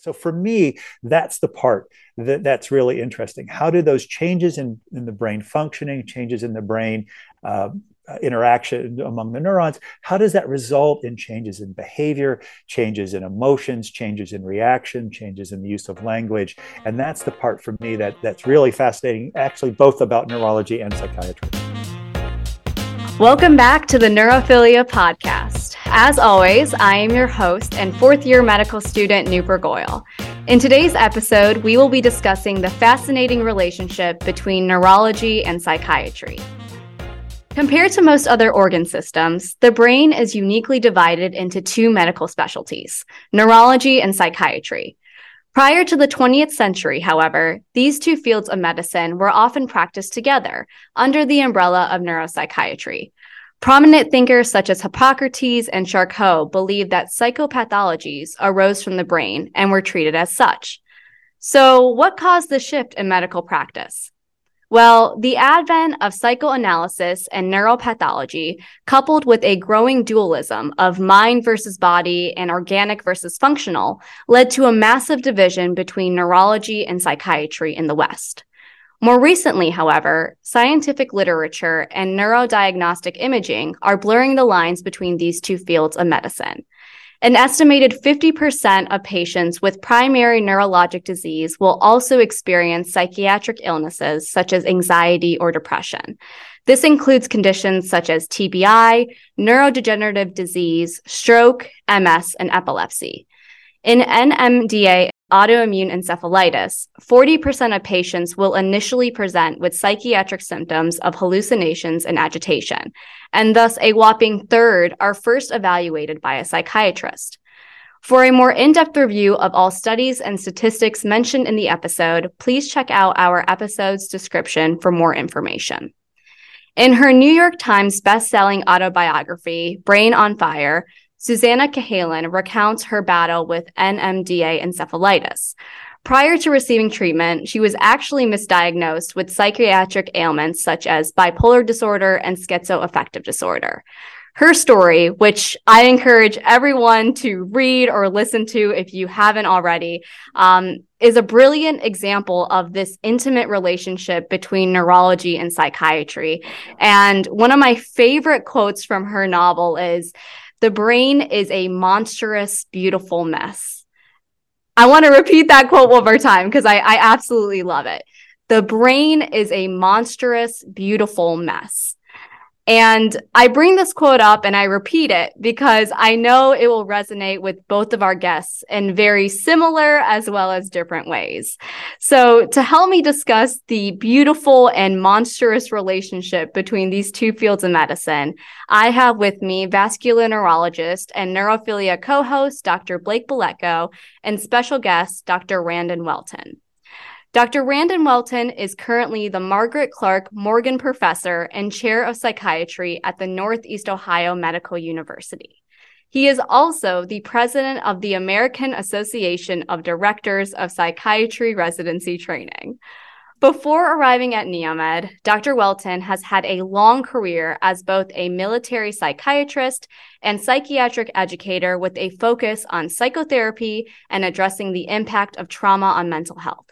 So for me, that's the part that, that's really interesting. How do those changes in, in the brain functioning, changes in the brain uh, interaction among the neurons, how does that result in changes in behavior, changes in emotions, changes in reaction, changes in the use of language? And that's the part for me that, that's really fascinating, actually, both about neurology and psychiatry. Welcome back to the Neurophilia Podcast. As always, I am your host and fourth year medical student, Nooper Goyle. In today's episode, we will be discussing the fascinating relationship between neurology and psychiatry. Compared to most other organ systems, the brain is uniquely divided into two medical specialties neurology and psychiatry. Prior to the 20th century, however, these two fields of medicine were often practiced together under the umbrella of neuropsychiatry. Prominent thinkers such as Hippocrates and Charcot believed that psychopathologies arose from the brain and were treated as such. So, what caused the shift in medical practice? Well, the advent of psychoanalysis and neuropathology, coupled with a growing dualism of mind versus body and organic versus functional, led to a massive division between neurology and psychiatry in the West. More recently, however, scientific literature and neurodiagnostic imaging are blurring the lines between these two fields of medicine. An estimated 50% of patients with primary neurologic disease will also experience psychiatric illnesses such as anxiety or depression. This includes conditions such as TBI, neurodegenerative disease, stroke, MS, and epilepsy. In NMDA autoimmune encephalitis, 40% of patients will initially present with psychiatric symptoms of hallucinations and agitation, and thus a whopping third are first evaluated by a psychiatrist. For a more in depth review of all studies and statistics mentioned in the episode, please check out our episode's description for more information. In her New York Times best-selling autobiography, Brain on Fire, Susannah Cahalan recounts her battle with NMDA encephalitis. Prior to receiving treatment, she was actually misdiagnosed with psychiatric ailments such as bipolar disorder and schizoaffective disorder. Her story, which I encourage everyone to read or listen to if you haven't already, um, is a brilliant example of this intimate relationship between neurology and psychiatry. And one of my favorite quotes from her novel is, the brain is a monstrous, beautiful mess. I want to repeat that quote one more time because I, I absolutely love it. The brain is a monstrous, beautiful mess. And I bring this quote up and I repeat it because I know it will resonate with both of our guests in very similar as well as different ways. So, to help me discuss the beautiful and monstrous relationship between these two fields of medicine, I have with me vascular neurologist and neurophilia co host Dr. Blake Buletko and special guest Dr. Randon Welton. Dr. Randon Welton is currently the Margaret Clark Morgan Professor and Chair of Psychiatry at the Northeast Ohio Medical University. He is also the president of the American Association of Directors of Psychiatry Residency Training. Before arriving at Neomed, Dr. Welton has had a long career as both a military psychiatrist and psychiatric educator with a focus on psychotherapy and addressing the impact of trauma on mental health.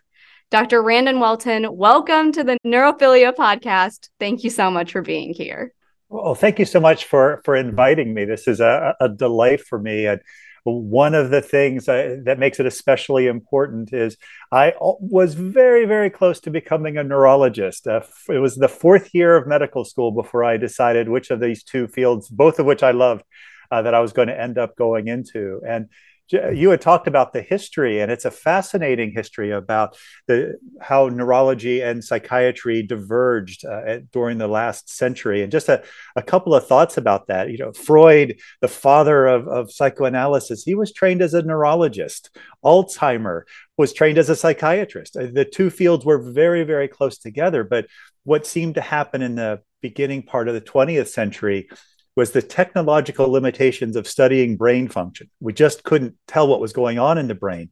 Dr. Randon Welton, welcome to the Neurophilia podcast. Thank you so much for being here. Well, thank you so much for for inviting me. This is a, a delight for me. And one of the things I, that makes it especially important is I was very, very close to becoming a neurologist. Uh, it was the fourth year of medical school before I decided which of these two fields, both of which I loved, uh, that I was going to end up going into. And you had talked about the history and it's a fascinating history about the how neurology and psychiatry diverged uh, during the last century. And just a, a couple of thoughts about that. You know freud the father of, of psychoanalysis he was trained as a neurologist. Alzheimer was trained as a psychiatrist. Uh, the two fields were very very close together. But what seemed to happen in the beginning part of the 20th century was the technological limitations of studying brain function. We just couldn't tell what was going on in the brain.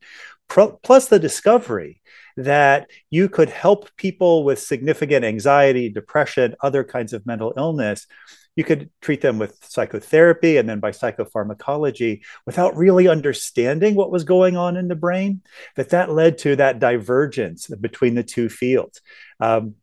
Plus, the discovery that you could help people with significant anxiety, depression, other kinds of mental illness you could treat them with psychotherapy and then by psychopharmacology without really understanding what was going on in the brain. That that led to that divergence between the two fields. Um,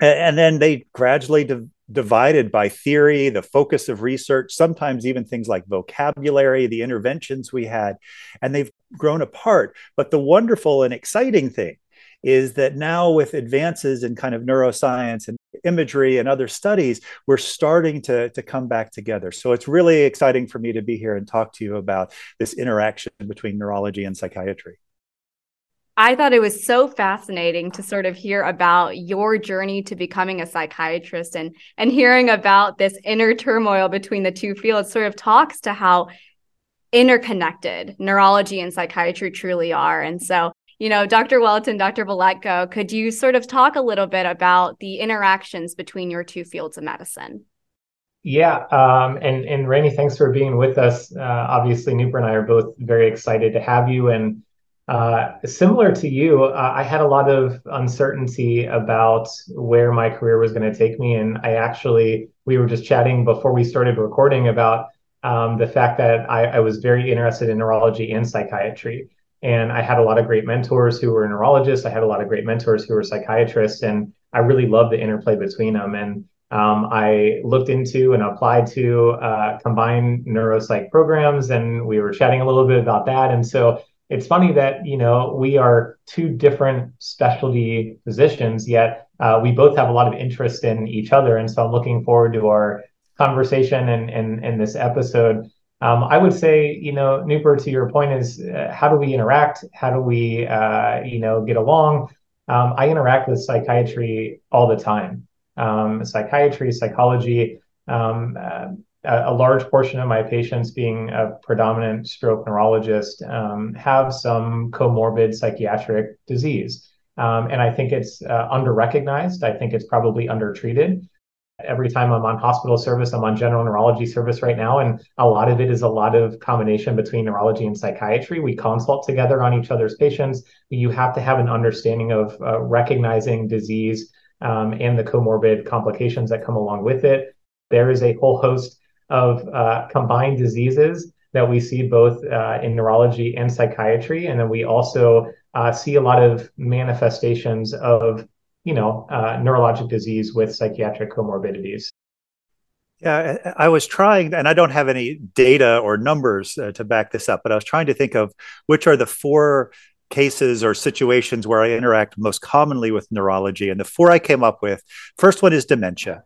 and, and, then they gradually de- divided by theory, the focus of research, sometimes even things like vocabulary, the interventions we had, and they've grown apart. But the wonderful and exciting thing is that now with advances in kind of neuroscience and imagery and other studies, we're starting to, to come back together. So it's really exciting for me to be here and talk to you about this interaction between neurology and psychiatry. I thought it was so fascinating to sort of hear about your journey to becoming a psychiatrist and and hearing about this inner turmoil between the two fields sort of talks to how interconnected neurology and psychiatry truly are. And so you know, Dr. Welton, Dr. Buletko, could you sort of talk a little bit about the interactions between your two fields of medicine? Yeah, um, and and Randy, thanks for being with us. Uh, obviously, Nooper and I are both very excited to have you. And uh, similar to you, uh, I had a lot of uncertainty about where my career was going to take me, and I actually we were just chatting before we started recording about um, the fact that I, I was very interested in neurology and psychiatry. And I had a lot of great mentors who were neurologists. I had a lot of great mentors who were psychiatrists, and I really loved the interplay between them. And um, I looked into and applied to uh, combined neuropsych programs, and we were chatting a little bit about that. And so it's funny that you know we are two different specialty physicians, yet uh, we both have a lot of interest in each other. And so I'm looking forward to our conversation and and, and this episode. Um, I would say, you know, Nooper, to your point is uh, how do we interact? How do we, uh, you know, get along? Um, I interact with psychiatry all the time. Um, psychiatry, psychology, um, uh, a, large portion of my patients, being a predominant stroke neurologist, um, have some comorbid psychiatric disease. Um, and I think it's uh, underrecognized. I think it's probably undertreated every time I'm on hospital service, I'm on general neurology service right now. And a lot of it is a lot of combination between neurology and psychiatry. We consult together on each other's patients. You have to have an understanding of uh, recognizing disease um, and the comorbid complications that come along with it. There is a whole host of uh, combined diseases that we see both uh, in neurology and psychiatry. And then we also uh, see a lot of manifestations of you know, uh, neurologic disease with psychiatric comorbidities. Yeah, I was trying, and I don't have any data or numbers uh, to back this up, but I was trying to think of which are the four cases or situations where I interact most commonly with neurology. And the four I came up with first one is dementia.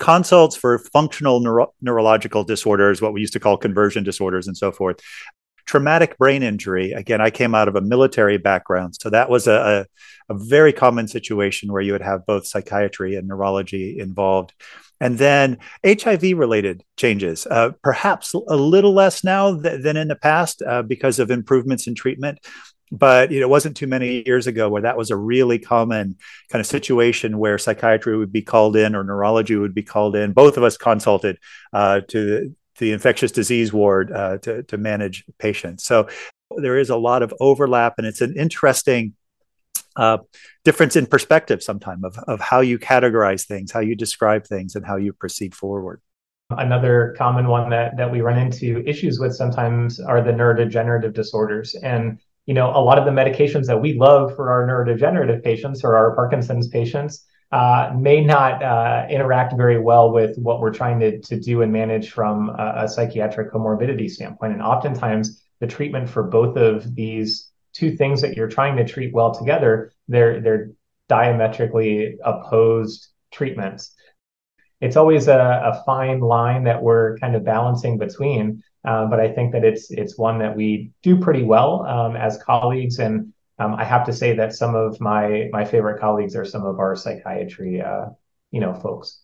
Consults for functional neuro- neurological disorders, what we used to call conversion disorders, and so forth traumatic brain injury. Again, I came out of a military background. So that was a, a, a very common situation where you would have both psychiatry and neurology involved. And then HIV related changes, uh, perhaps a little less now th- than in the past uh, because of improvements in treatment. But it wasn't too many years ago where that was a really common kind of situation where psychiatry would be called in or neurology would be called in. Both of us consulted uh, to the infectious disease ward uh, to, to manage patients. So there is a lot of overlap, and it's an interesting uh, difference in perspective sometimes of, of how you categorize things, how you describe things, and how you proceed forward. Another common one that, that we run into issues with sometimes are the neurodegenerative disorders. And you know, a lot of the medications that we love for our neurodegenerative patients or our Parkinson's patients uh, may not uh, interact very well with what we're trying to, to do and manage from a, a, psychiatric comorbidity standpoint. And oftentimes, the treatment for both of these two things that you're trying to treat well together, they're they're diametrically opposed treatments. It's always a, a fine line that we're kind of balancing between, uh, but I think that it's it's one that we do pretty well um, as colleagues and um, I have to say that some of my my favorite colleagues are some of our psychiatry, uh, you know, folks.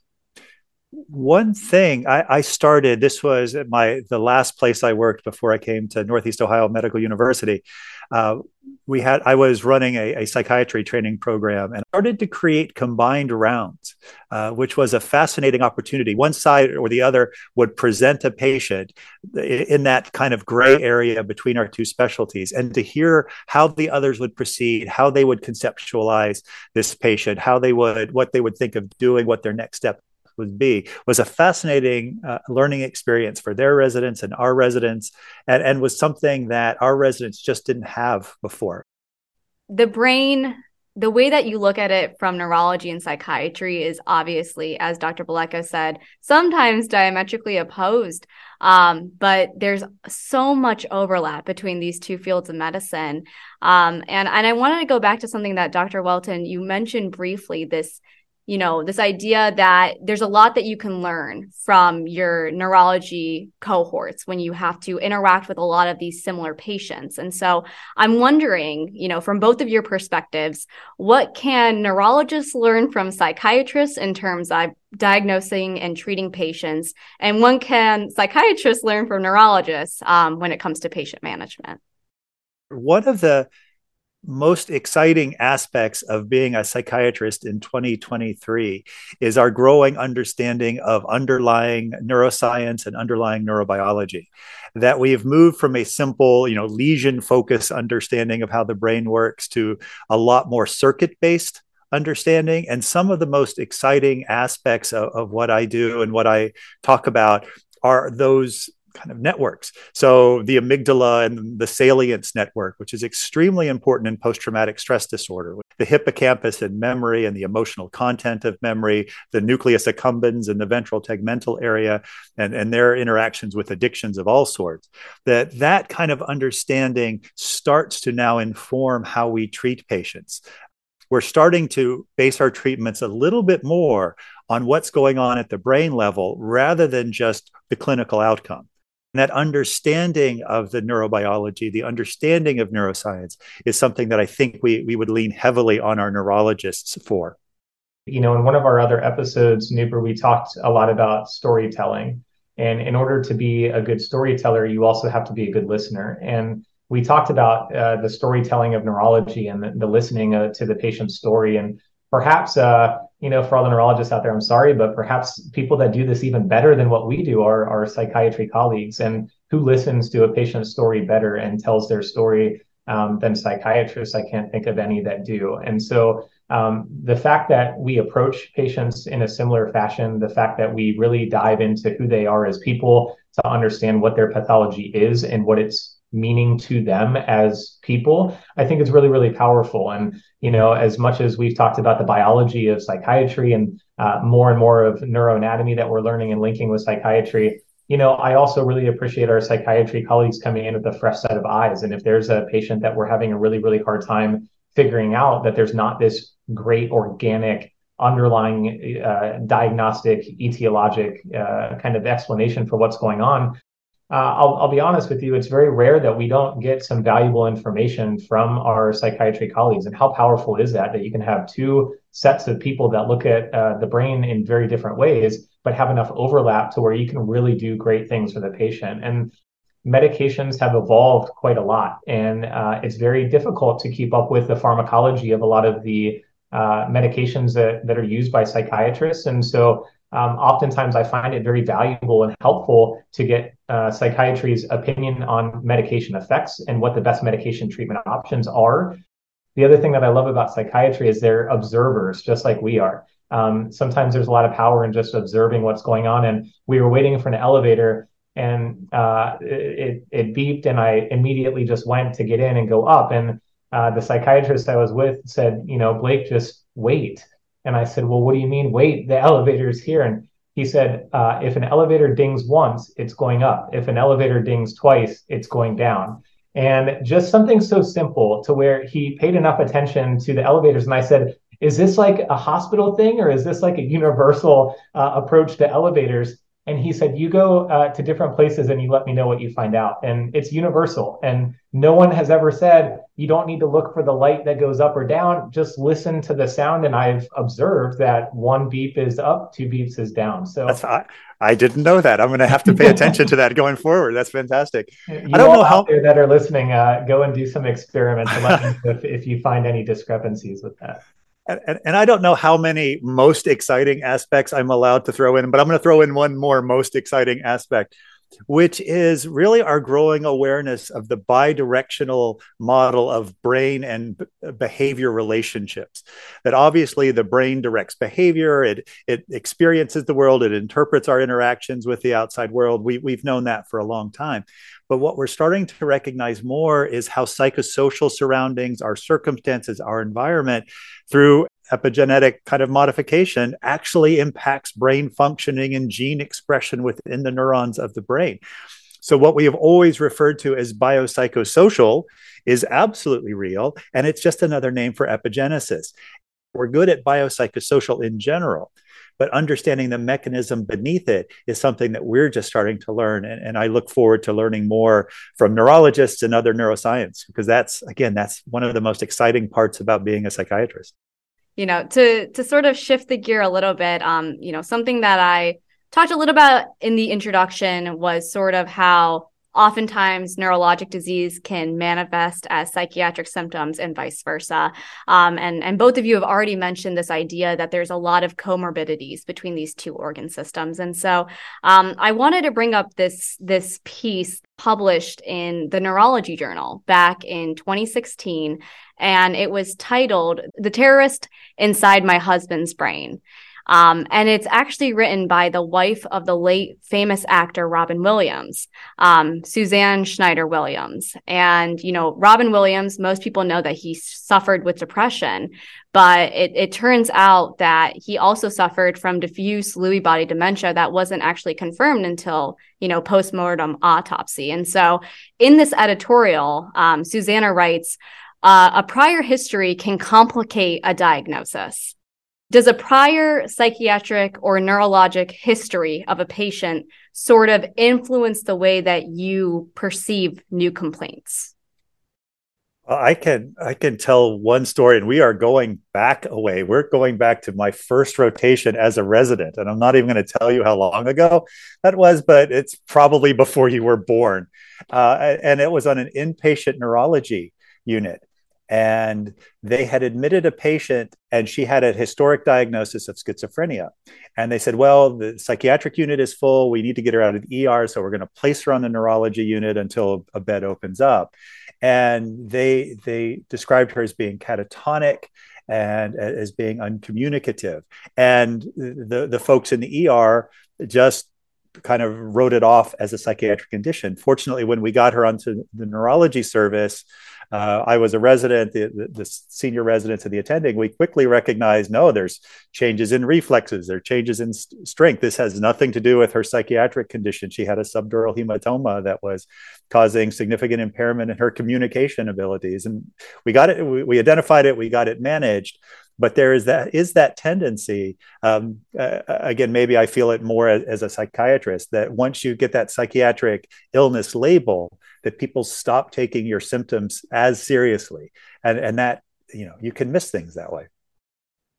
One thing I, I, started. This was my the last place I worked before I came to Northeast Ohio Medical University. Uh, we had I was running a, a, psychiatry training program and started to create combined rounds, uh, which was a fascinating opportunity. One side or the other would present a patient in that kind of gray area between our two specialties, and to hear how the others would proceed, how they would conceptualize this patient, how they would what they would think of doing, what their next step would be was a fascinating uh, learning experience for their residents and our residents, and, and was something that our residents just didn't have before. The brain the way that you look at it from neurology and psychiatry is obviously, as Dr. Buletko said, sometimes diametrically opposed. Um, but there's so much overlap between these two fields of medicine. Um, and, and I wanted to go back to something that Dr. Welton, you mentioned briefly this you know, this idea that there's a lot that you can learn from your neurology cohorts when you have to interact with a lot of these similar patients. And so I'm wondering, you know, from both of your perspectives, what can neurologists learn from psychiatrists in terms of diagnosing and treating patients? And when can psychiatrists learn from neurologists um, when it comes to patient management? One of the most exciting aspects of being a psychiatrist in 2023 is our growing understanding of underlying neuroscience and underlying neurobiology. That we've moved from a simple you know lesion focused understanding of how the brain works to a lot more circuit based understanding. And some of the most exciting aspects of, of what i do and what i talk about are those kind of networks. So the amygdala and the salience network, which is extremely important in post-traumatic stress disorder, the hippocampus and memory and the emotional content of memory, the nucleus accumbens and the ventral tegmental area, and, and their interactions with addictions of all sorts. That that kind of understanding starts to now inform how we treat patients. We're starting to base our treatments a little bit more on what's going on at the brain level rather than just the clinical outcome. And that understanding of the neurobiology, the understanding of neuroscience is something that I think we, we would lean heavily on our neurologists for. You know, in one of our other episodes, Nooper, we talked a lot about storytelling. And in order to be a good storyteller, you also have to be a good listener. And we talked about uh, the storytelling of neurology and the, the listening uh, to the patient's story. And perhaps uh, you know for all the neurologists out there i'm sorry but perhaps people that do this even better than what we do are our psychiatry colleagues and who listens to a patient's story better and tells their story um, than psychiatrists? I can't think of any that do. And so um, the fact that we approach patients in a similar fashion the fact that we really dive into who they are as people to understand what their pathology is and what its meaning to them as people, I think it's really, really powerful. And, you know, as much as we've talked about the biology of psychiatry and uh, more and more of neuroanatomy that we're learning and linking with psychiatry, you know, I also really appreciate our psychiatry colleagues coming in with a fresh set of eyes. And if there's a patient that we're having a really, really hard time figuring out that there's not this great organic underlying uh, diagnostic etiologic uh, kind of explanation for what's going on uh, I'll, I'll be honest with you, it's very rare that we don't get some valuable information from our psychiatry colleagues. And how powerful is that? That you can have two sets of people that look at uh, the brain in very different ways, but have enough overlap to where you can really do great things for the patient. And medications have evolved quite a lot. And uh, it's very difficult to keep up with the pharmacology of a lot of the uh, medications that, that are used by psychiatrists. And so um, oftentimes I find it very valuable and helpful to get uh, psychiatry's opinion on medication effects and what the best medication treatment options are. The other thing that I love about psychiatry is they're observers, just like we are. Um, sometimes there's a lot of power in just observing what's going on. And we were waiting for an elevator and uh, it, it beeped, and I immediately just went to get in and go up. And uh, the psychiatrist I was with said, you know, Blake, just wait. And I said, well, what do you mean? Wait, the elevator is here. And he said, uh, if an elevator dings once, it's going up. If an elevator dings twice, it's going down. And just something so simple to where he paid enough attention to the elevators. And I said, is this like a hospital thing or is this like a universal uh, approach to elevators? And he said, You go uh, to different places and you let me know what you find out. And it's universal. And no one has ever said, You don't need to look for the light that goes up or down. Just listen to the sound. And I've observed that one beep is up, two beeps is down. So I, I didn't know that. I'm going to have to pay attention to that going forward. That's fantastic. You I don't know how there that are listening, uh, go and do some experiments and let me know if, if you find any discrepancies with that and, and, I don't know how many most exciting aspects I'm allowed to throw in, but I'm going to throw in one more most exciting aspect. Which is really our growing awareness of the bidirectional model of brain and behavior relationships. That obviously the brain directs behavior, it, it experiences the world, it interprets our interactions with the outside world. We, we've known that for a long time. But what we're starting to recognize more is how psychosocial surroundings, our circumstances, our environment, through epigenetic kind of modification actually impacts brain functioning and gene expression within the neurons of the brain. So, what we have always referred to as biopsychosocial is absolutely real, and it's just another name for epigenesis. We're good at biopsychosocial in general, but understanding the mechanism beneath it is something that we're just starting to learn. And, and I look forward to learning more from neurologists and other neuroscience, because that's, again, that's one of the most exciting parts about being a psychiatrist you know to to sort of shift the gear a little bit um you know something that i talked a little about in the introduction was sort of how oftentimes neurologic disease can manifest as psychiatric symptoms and vice versa um, and and both of you have already mentioned this idea that there's a lot of comorbidities between these two organ systems and so um, i wanted to bring up this this piece published in the neurology journal back in 2016 and it was titled The Terrorist Inside My Husband's Brain. Um, and it's actually written by the wife of the late famous actor Robin Williams, um, Suzanne Schneider Williams. And, you know, Robin Williams, most people know that he suffered with depression, but it, it turns out that he also suffered from diffuse Lewy body dementia that wasn't actually confirmed until, you know, postmortem autopsy. And so in this editorial, um, Susanna writes, uh, a prior history can complicate a diagnosis. Does a prior psychiatric or neurologic history of a patient sort of influence the way that you perceive new complaints? I can I can tell one story, and we are going back away. We're going back to my first rotation as a resident, and I'm not even going to tell you how long ago that was, but it's probably before you were born. Uh, and it was on an inpatient neurology unit, and they had admitted a patient and she had a historic diagnosis of schizophrenia. And they said well the psychiatric unit is full. We need to get her out of the er so we're going to place her on the neurology unit until a bed opens up. And they they described her as being catatonic and as being uncommunicative. And the the folks in the er just kind of wrote it off as a psychiatric condition. Fortunately when we got her onto the neurology service uh, I was a resident, the, the, senior residents and the attending, we quickly recognized no, there's changes in reflexes, there are changes in st- strength. This has nothing to do with her psychiatric condition. She had a subdural hematoma that was causing significant impairment in her communication abilities. And we got it, we, we identified it, we got it managed but there is that is that tendency um, uh, again maybe i feel it more as, as, a psychiatrist that once you get that psychiatric illness label that people stop taking your symptoms as seriously. And and that you know you can miss things that way.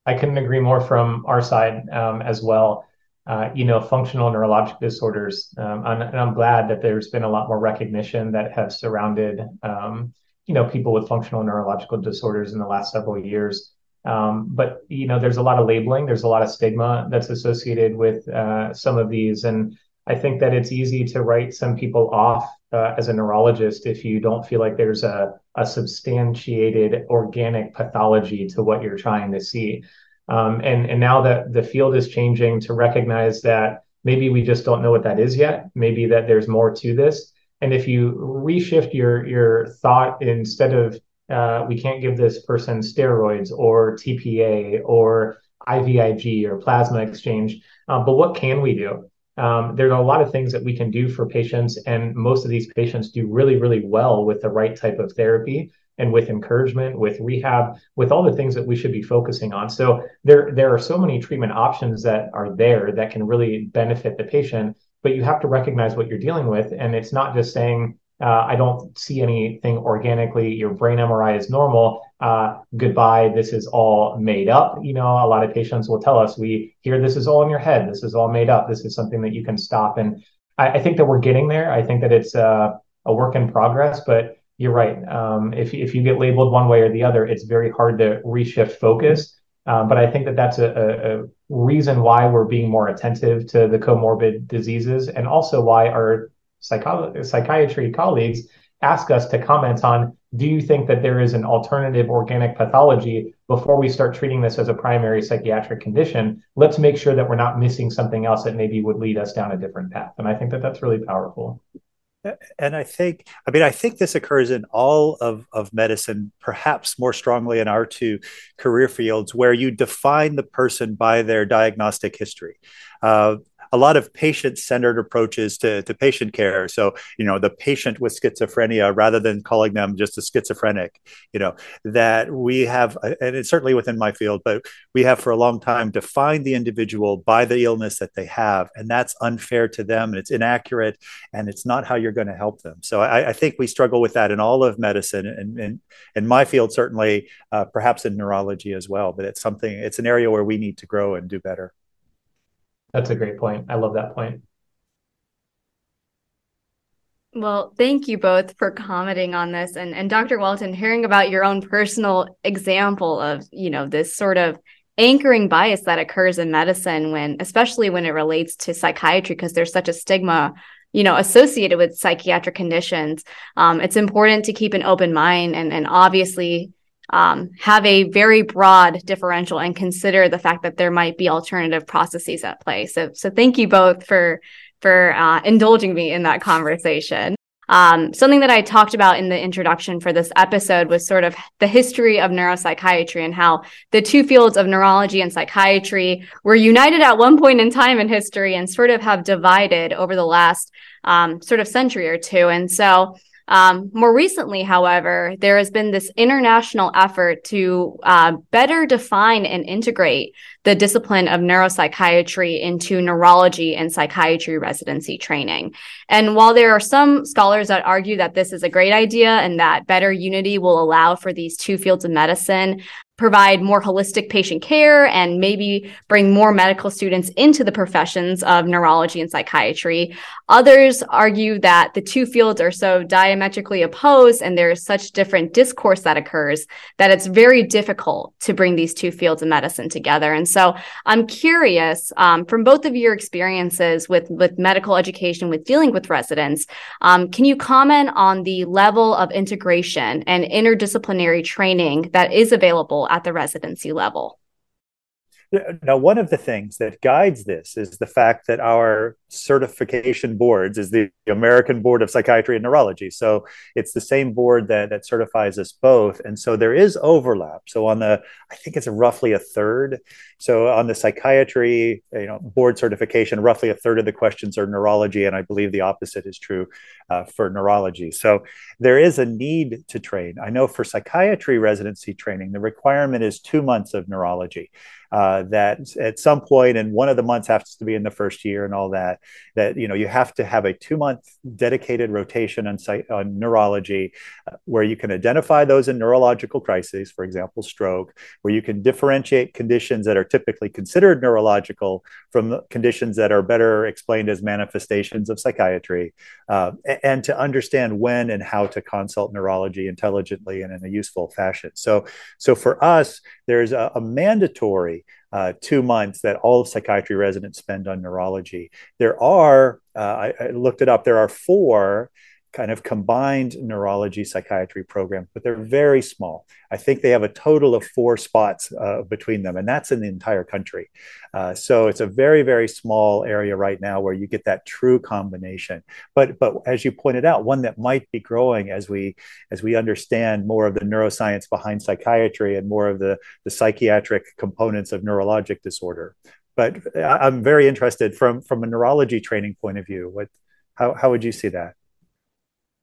I couldn't agree more from our side um, as well. Uh, you know functional neurologic disorders um, and, i'm glad that there's been a lot more recognition that has surrounded um, you know people with functional neurological disorders in the last several years. Um, but you know there's a lot of labeling there's a lot of stigma that's associated with uh, some of these. And i think that it's easy to write some people off uh, as a neurologist if you don't feel like there's a, a substantiated organic pathology to what you're trying to see. Um, and, and now that the field is changing to recognize that maybe we just don't know what that is yet, maybe that there's more to this. And if you reshift your, your thought instead of uh, we can't give this person steroids or TPA or IVIG or plasma exchange, uh, but what can we do? Um, a lot of things that we can do for patients, and most of these patients do really, really well with the right type of therapy and with encouragement, with rehab, with all the things that we should be focusing on. So there, there are so many treatment options that are there that can really benefit the patient, but you have to recognize what you're dealing with, and it's not just saying uh, I don't see anything organically. Your brain MRI is normal. Uh, goodbye. This is all made up. You know, a lot of patients will tell us, we hear this is all in your head. This is all made up. This is something that you can stop. And I, I think that we're getting there. I think that it's uh, a work in progress, but you're right. Um, if, if you get labeled one way or the other, it's very hard to reshift focus. Um, but I think that that's a, a, a reason why we're being more attentive to the comorbid diseases and also why our psychiatry colleagues ask us to comment on do you think that there is an alternative organic pathology before we start treating this as a primary psychiatric condition? Let's make sure that we're not missing something else that maybe would lead us down a different path. And i think that that's really powerful. And I think, I mean, I think this occurs in all of, of medicine, perhaps more strongly in our two career fields, where you define the person by their diagnostic history. Uh, a lot of patient-centered approaches to, to patient care. So, you know, the patient with schizophrenia, rather than calling them just a schizophrenic, you know, that we have, and it's certainly within my field, but we have for a long time defined the individual by the illness that they have, and that's unfair to them, and it's inaccurate, and it's not how you're going to help them. So, I, I think we struggle with that in all of medicine, and in, in my field certainly, uh, perhaps in neurology as well. But it's something, it's an area where we need to grow and do better. That's a great point. I love that point. Well, thank you both for commenting on this. And and Dr. Welton, hearing about your own personal example of, you know, this sort of anchoring bias that occurs in medicine when especially when it relates to psychiatry because there's such a stigma you know associated with psychiatric conditions um, it's important to keep an open mind and and obviously um, have a very broad differential and consider the fact that there might be alternative processes at play. So, so thank you both for for uh, indulging me in that conversation. Um, something that I talked about in the introduction for this episode was sort of the history of neuropsychiatry and how the two fields of neurology and psychiatry were united at one point in time in history and sort of have divided over the last um, sort of century or two. And so um, more recently, however, there has been this international effort to uh, better define and integrate the discipline of neuropsychiatry into neurology and psychiatry residency training. And while there are some scholars that argue that this is a great idea and that better unity will allow for these two fields of medicine provide more holistic patient care and maybe bring more medical students into the professions of neurology and psychiatry. Others argue that the two fields are so diametrically opposed and there's such different discourse that occurs that it's very difficult to bring these two fields of medicine together. And so I'm curious um, from both of your experiences with, with medical education, with dealing with residents, um, can you comment on the level of integration and interdisciplinary training that is available at the residency level. Now, one of the things that guides this is the fact that our certification boards is the American Board of Psychiatry and Neurology. So it's the same board that, that certifies us both. And so there is overlap. So on the, I think it's roughly a third. So on the psychiatry, you know, board certification, roughly a third of the questions are neurology. And I believe the opposite is true uh, for neurology. So there is a need to train. I know for psychiatry residency training, the requirement is two months of neurology. Uh, that at some point, and one of the months has to be in the first year and all that, that you know you have to have a two month dedicated rotation on, site, on neurology uh, where you can identify those in neurological crises for example stroke where you can differentiate conditions that are typically considered neurological from conditions that are better explained as manifestations of psychiatry uh, and to understand when and how to consult neurology intelligently and in a useful fashion. So so for us there's a, a mandatory uh, two months that all of psychiatry residents spend on neurology. There are, uh, I, I, looked it up, there are four kind of combined neurology psychiatry programs, but they're very small. I think they have a total of four spots uh, between them, and that's in the entire country. Uh, so it's a very, very small area right now where you get that true combination. But but as you pointed out, one that might be growing as we as we understand more of the neuroscience behind psychiatry and more of the the psychiatric components of neurologic disorder. But I'm very interested from from a neurology training point of view. What how how would you see that?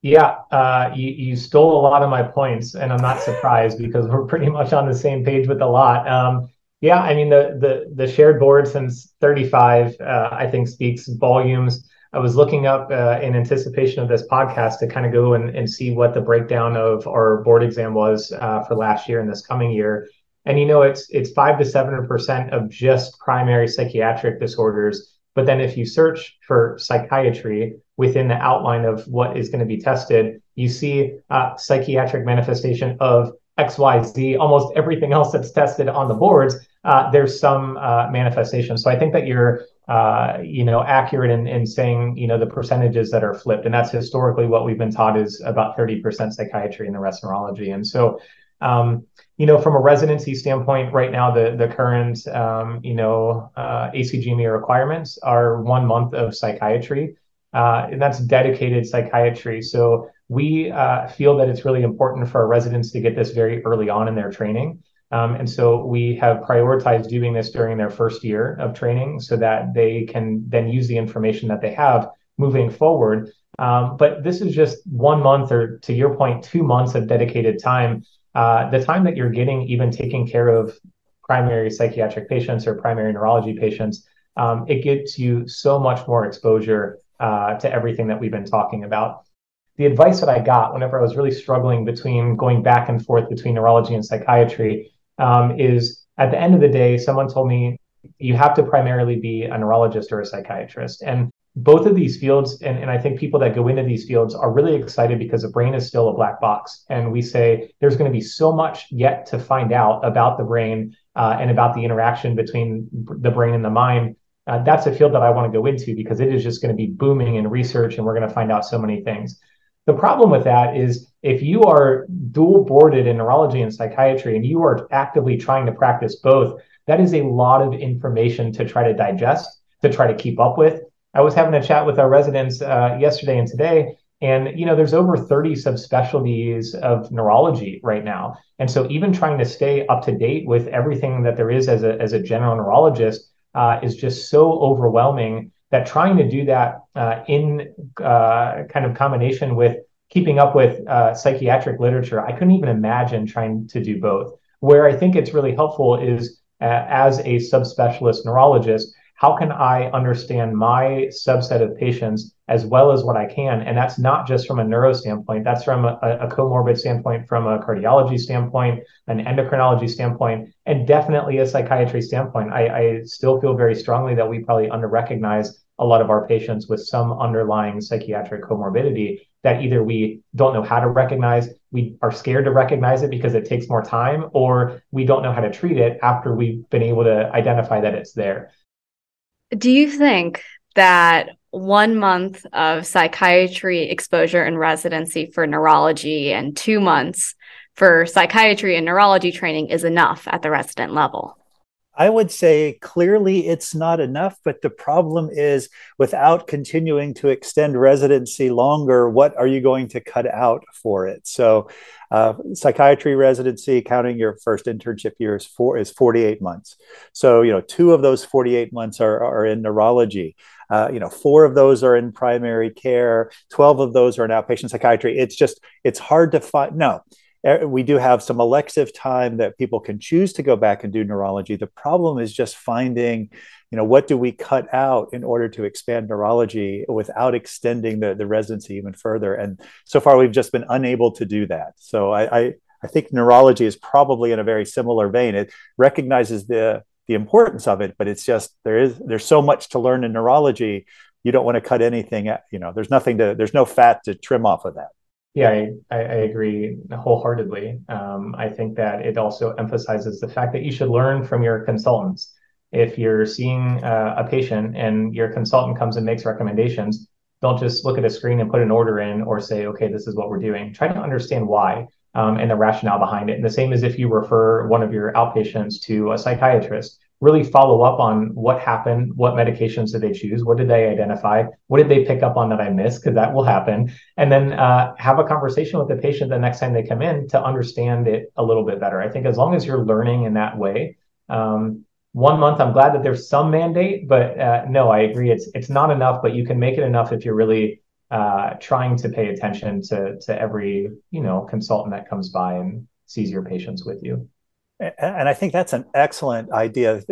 Yeah, uh, you, you stole a lot of my points, and I'm not surprised because we're pretty much on the same page with a lot. Um, yeah, I mean the the the shared board since 35, uh, I think speaks volumes. I was looking up uh, in anticipation of this podcast to kind of go and, and see what the breakdown of our board exam was uh, for last year and this coming year. And you know, it's it's five to seven percent of just primary psychiatric disorders but then if you search for psychiatry within the outline of what is going to be tested, you see uh, psychiatric manifestation of XYZ, almost everything else that's tested on the boards, uh, there's some uh, manifestation. So I think that your uh, you know, accurate in, in saying, you know, the percentages that are flipped. And that's historically what we've been taught is about 30% psychiatry and the rest neurology. And so, um, you know, from a residency standpoint, right now, the, the current, um, you know, uh, ACGME requirements are one month of psychiatry. Uh, and that's dedicated psychiatry. So we uh, feel that it's really important for our residents to get this very early on in their training. Um, and so we have prioritized doing this during their first year of training so that they can then use the information that they have moving forward. Um, but this is just one month, or to your point, two months of dedicated time. Uh, the time that you're getting, even taking care of primary psychiatric patients or primary neurology patients, um, it gets you so much more exposure uh, to everything that we've been talking about the advice that I got whenever I was really struggling between going back and forth between neurology and psychiatry um, is at the end of the day, someone told me you have to primarily be a neurologist or a psychiatrist. And both of these fields, and, and I think people that go into these fields are really excited because the brain is still a black box. And we say there's going to be so much yet to find out about the brain uh, and about the interaction between the brain and the mind. Uh, that's a field that I want to go into because it is just going to be booming in research and we're going to find out so many things. The problem with that is if you are dual boarded in neurology and psychiatry and you are actively trying to practice both, that is a lot of information to try to digest, to try to keep up with. I was having a chat with our residents uh, yesterday and today, and you know, there's over 30 subspecialties of neurology right now. And so even trying to stay up to date with everything that there is as a, as a general neurologist uh, is just so overwhelming that trying to do that uh, in uh, kind of combination with keeping up with uh, psychiatric literature, I couldn't even imagine trying to do both. Where I think it's really helpful is uh, as a subspecialist neurologist, how can I understand my subset of patients as well as what I can? And that's not just from a neuro standpoint, that's from a, a comorbid standpoint, from a cardiology standpoint, an endocrinology standpoint, and definitely a psychiatry standpoint. I, I still feel very strongly that we probably underrecognize a lot of our patients with some underlying psychiatric comorbidity that either we don't know how to recognize, we are scared to recognize it because it takes more time, or we don't know how to treat it after we've been able to identify that it's there. Do you think that one month of psychiatry exposure and residency for neurology and two months for psychiatry and neurology training is enough at the resident level? I would say clearly it's not enough, but the problem is without continuing to extend residency longer, what are you going to cut out for it? So, uh, psychiatry residency, counting your first internship year, is, four, is 48 months. So, you know, two of those 48 months are, are in neurology. Uh, you know, four of those are in primary care, 12 of those are in outpatient psychiatry. It's just, it's hard to find. No, Er, we do have some elective time that people can choose to go back and do neurology. The problem is just finding, you know, what do we cut out in order to expand neurology without extending the, the residency even further? And so far, we've just been unable to do that. So I, I, I think neurology is probably in a very similar vein. It recognizes the the importance of it, but it's just there is there's so much to learn in neurology. You don't want to cut anything. You know, there's nothing to there's no fat to trim off of that. Yeah, I, I agree wholeheartedly. Um, I think that it also emphasizes the fact that you should learn from your consultants. If you're seeing uh, a patient and your consultant comes and makes recommendations, don't just look at a screen and put an order in or say, okay, this is what we're doing. Try to understand why um, and the rationale behind it. And the same as if you refer one of your outpatients to a psychiatrist really follow up on what happened, what medications did they choose, what did they identify, what did they pick up on that I missed, because that will happen, and then uh, have a conversation with the patient the next time they come in to understand it a little bit better. I think as long as you're learning in that way, um, one month, I'm glad that there's some mandate, but uh, no, I agree, it's it's not enough, but you can make it enough if you're really uh, trying to pay attention to to every you know consultant that comes by and sees your patients with you and I think that's an excellent idea.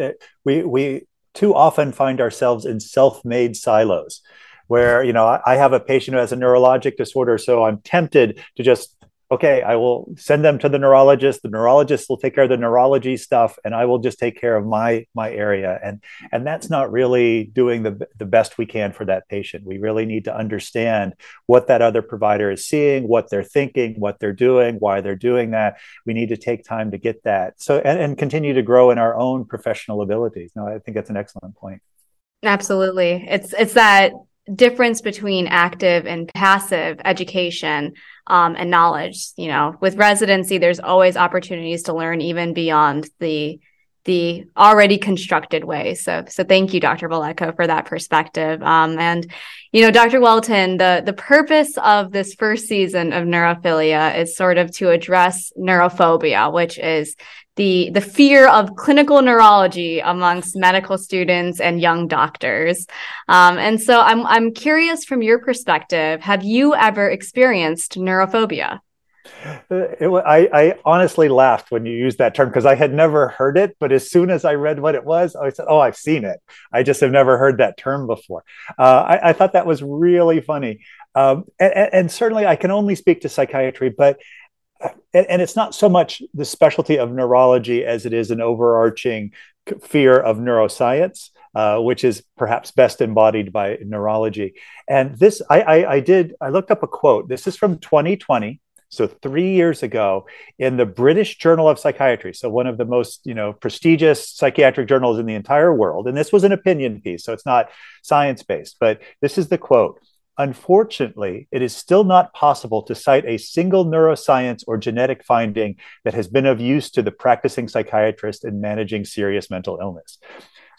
We we too often find ourselves in self-made silos, where you know I have a patient who has a neurologic disorder, so I'm tempted to just okay, I will send them to the neurologist. The neurologist will take care of the neurology stuff, and I will just take care of my my area. And and that's not really doing the the best we can for that patient. We really need to understand what that other provider is seeing, what they're thinking, what they're doing, why they're doing that. We need to take time to get that. So and, and continue to grow in our own professional abilities. No, I think that's an excellent point. Absolutely. It's it's that difference between active and passive education um, and knowledge. You know, with residency, there's always opportunities to learn even beyond the the already constructed way. So, so thank you, Dr. Buletko, for that perspective. Um, and, you know, Dr. Welton, the the purpose of this first season of Neurophilia is sort of to address neurophobia, which is the the fear of clinical neurology amongst medical students and young doctors. Um, and so I'm I'm curious from your perspective, have you ever experienced neurophobia? It, I, I, honestly laughed when you used that term because I had never heard it. But as soon as I read what it was, I said, "Oh, I've seen it. I just have never heard that term before." Uh, I, I, thought that was really funny, um, and, and, certainly I can only speak to psychiatry, but and, and, it's not so much the specialty of neurology as it is an overarching fear of neuroscience, uh, which is perhaps best embodied by neurology. And this, I, I, I, did, I looked up a quote. This is from 2020. So three years ago, in the British Journal of Psychiatry, so one of the most you know prestigious psychiatric journals in the entire world, and this was an opinion piece, so it's not science based, but this is the quote: Unfortunately, it is still not possible to cite a single neuroscience or genetic finding that has been of use to the practicing psychiatrist in managing serious mental illness.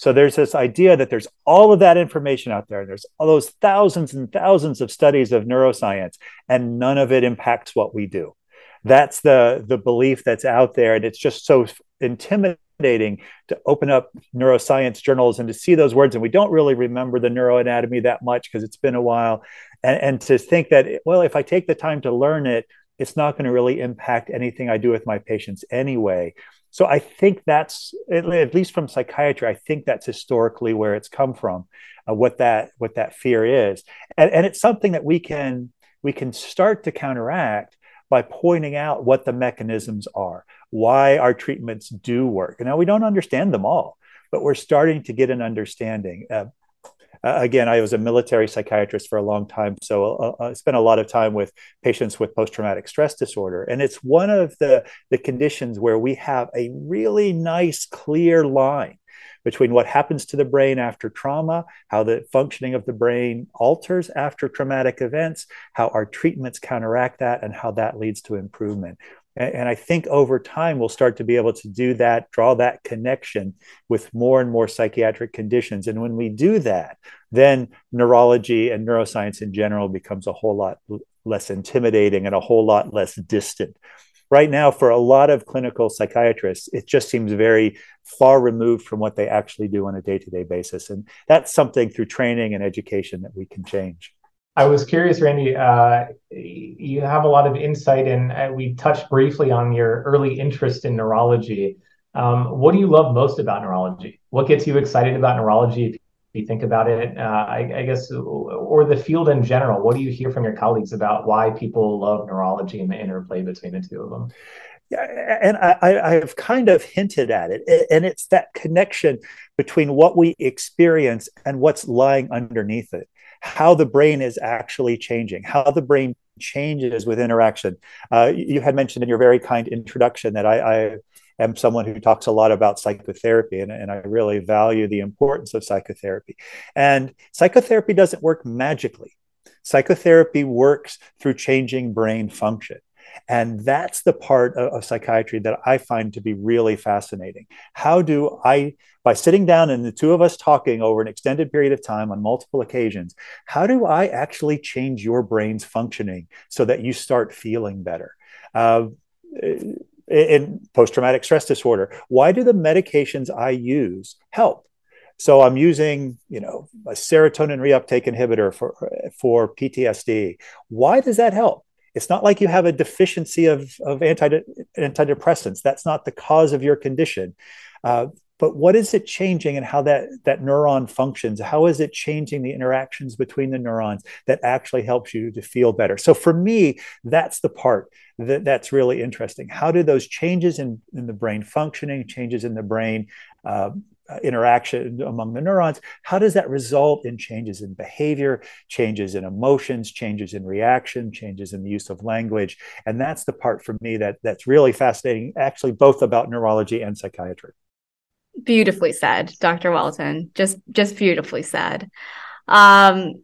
So there's this idea that there's all of that information out there. And there's all those thousands and thousands of studies of neuroscience, and none of it impacts what we do. That's the the belief that's out there, and it's just so intimidating to open up neuroscience journals and to see those words and we don't really remember the neuroanatomy that much because it's been a while and, and to think that well if i take the time to learn it it's not going to really impact anything i do with my patients anyway so i think that's at least from psychiatry i think that's historically where it's come from uh, what that what that fear is and, and it's something that we can we can start to counteract by pointing out what the mechanisms are, why our treatments do work. Now, we don't understand them all, but we're starting to get an understanding. Uh, again, I was a military psychiatrist for a long time, so uh, uh, I spent a lot of time with patients with post traumatic stress disorder. And it's one of the, the conditions where we have a really nice, clear line between what happens to the brain after trauma, how the functioning of the brain alters after traumatic events, how our treatments counteract that, and how that leads to improvement. And I think over time, we'll start to be able to do that, draw that connection with more and more psychiatric conditions. And when we do that, then neurology and neuroscience in general becomes a whole lot less intimidating and a whole lot less distant. Right now for a lot of clinical psychiatrists it just seems very far removed from what they actually do on a day-to-day basis. And that's something through training and education that we can change i was curious randy uh, you have a lot of insight and uh, we touched briefly on your early interest in neurology. Um, what do you love most about neurology? What gets you excited about neurology if you think about it, uh, I, I, guess, or the field in general, what do you hear from your colleagues about why people love neurology and the interplay between the two of them? Yeah, and I, I have kind of hinted at it, and it's that connection between what we experience and what's lying underneath it, how the brain is actually changing, how the brain changes with interaction. Uh, you had mentioned in your very kind introduction that I, I am someone who talks a lot about psychotherapy, and, and I really value the importance of psychotherapy. And psychotherapy doesn't work magically. Psychotherapy works through changing brain function. And that's the part of, of, psychiatry that I find to be really fascinating. How do I, by sitting down and the two of us talking over an extended period of time on multiple occasions, how do I actually change your brain's functioning so that you start feeling better? Uh, in post traumatic stress disorder. Why do the medications I use help? So I'm using, you know, a serotonin reuptake inhibitor for for PTSD. Why does that help? It's not like you have a deficiency of, of anti, antidepressants. That's not the cause of your condition. Uh, but what is it changing and how that that neuron functions how is it changing the interactions between the neurons that actually helps you to feel better so for me that's the part that, that's really interesting how do those changes in, in the brain functioning changes in the brain uh, interaction among the neurons how does that result in changes in behavior changes in emotions changes in reaction changes in the use of language and that's the part for me that that's really fascinating actually both about neurology and psychiatry Beautifully said, Dr. Welton. Just just beautifully said. Um,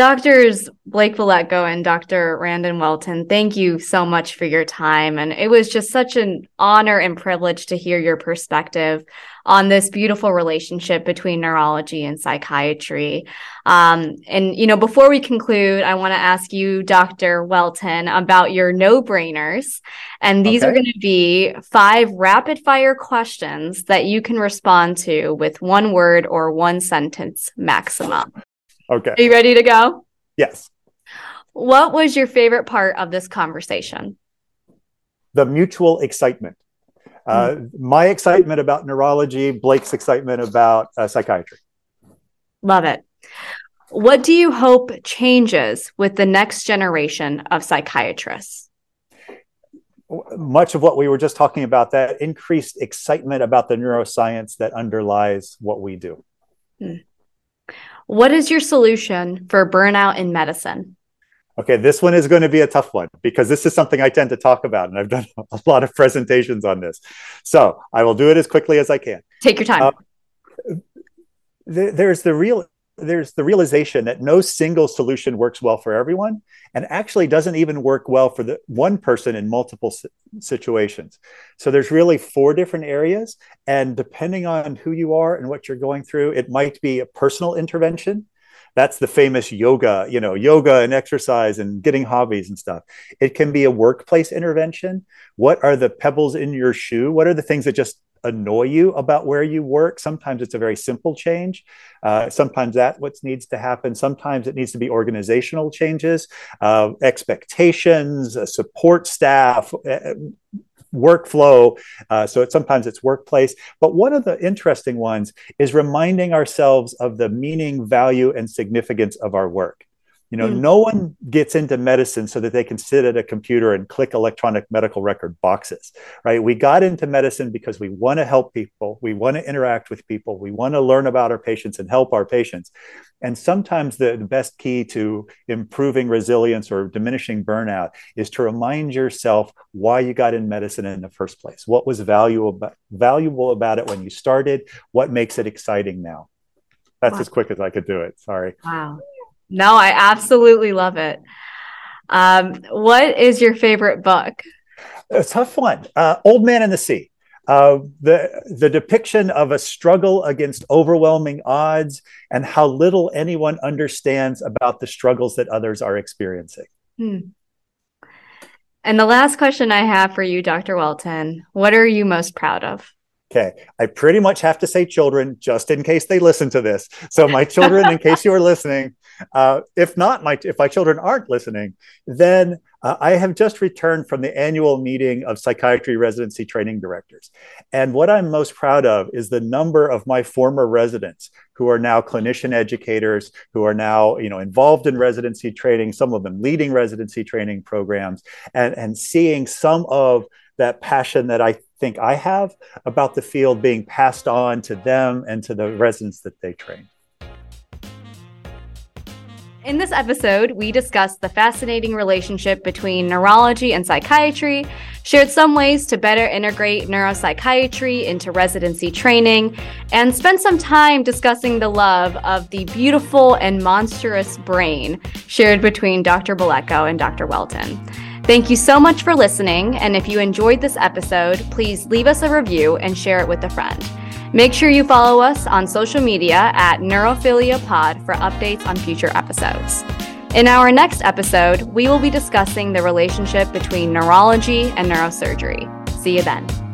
Doctors Blake Buletko and Dr. Randon Welton, thank you so much for your time. And it was just such an honor and privilege to hear your perspective on this beautiful relationship between neurology and psychiatry. Um, and, you know, before we conclude, I want to ask you, Dr. Welton, about your no brainers. And these okay. are going to be five rapid fire questions that you can respond to with one word or one sentence maximum. Okay. Are you ready to go? Yes. What was your favorite part of this conversation? The mutual excitement. Uh, mm. My excitement about neurology, Blake's excitement about uh, psychiatry. Love it. What do you hope changes with the next generation of psychiatrists? Much of what we were just talking about, that increased excitement about the neuroscience that underlies what we do. Mm. What is your solution for burnout in medicine? Okay, this one is going to be a tough one because this is something I tend to talk about, and I've done a lot of presentations on this. So I will do it as quickly as I can. Take your time. Uh, there's the real there's the realization that no single solution works well for everyone and actually doesn't even work well for the one person in multiple situations. So there's really four different areas and depending on who you are and what you're going through it might be a personal intervention. That's the famous yoga you know yoga and exercise and getting hobbies and stuff. It can be a workplace intervention. What are the pebbles in your shoe? What are the things that just annoy you about where you work. Sometimes it's a very simple change. Uh, sometimes that what needs to happen. Sometimes it needs to be organizational changes, uh, expectations, uh, support staff. Uh, workflow uh, so it, sometimes it's workplace but one of the interesting ones is reminding ourselves of the meaning value and significance of our work you know, mm. no one gets into medicine so that they can sit at a computer and click electronic medical record boxes, right? We got into medicine because we want to help people, we want to interact with people, we want to learn about our patients and help our patients. And sometimes the, the best key to improving resilience or diminishing burnout is to remind yourself why you got in medicine in the first place. What was valuable, valuable about it when you started? What makes it exciting now? That's wow. as quick as I could do it. Sorry. Wow. No, I absolutely love it. Um, what is your favorite book? A tough one. Uh, Old Man and the Sea. Uh, the the depiction of a struggle against overwhelming odds and how little anyone understands about the struggles that others are experiencing. Hmm. And the last question I have for you, Dr. Welton, what are you most proud of? Okay, I pretty much have to say children just in case they listen to this. So my children, in case you are listening, uh, if not my if my children aren't listening, then uh, I have just returned from the annual meeting of psychiatry residency training directors, and what I'm most proud of is the number of my former residents who are now clinician educators, who are now you know involved in residency training, some of them leading residency training programs, and and seeing some of that passion that I think I have about the field being passed on to them and to the residents that they train. In this episode, we discussed the fascinating relationship between neurology and psychiatry, shared some ways to better integrate neuropsychiatry into residency training, and spent some time discussing the love of the beautiful and monstrous brain shared between Dr. Buletko and Dr. Welton. Thank you so much for listening. And if you enjoyed this episode, please leave us a review and share it with a friend. Make sure you follow us on social media at Neurophilia Pod for updates on future episodes. In our next episode, we will be discussing the relationship between neurology and neurosurgery. See you then.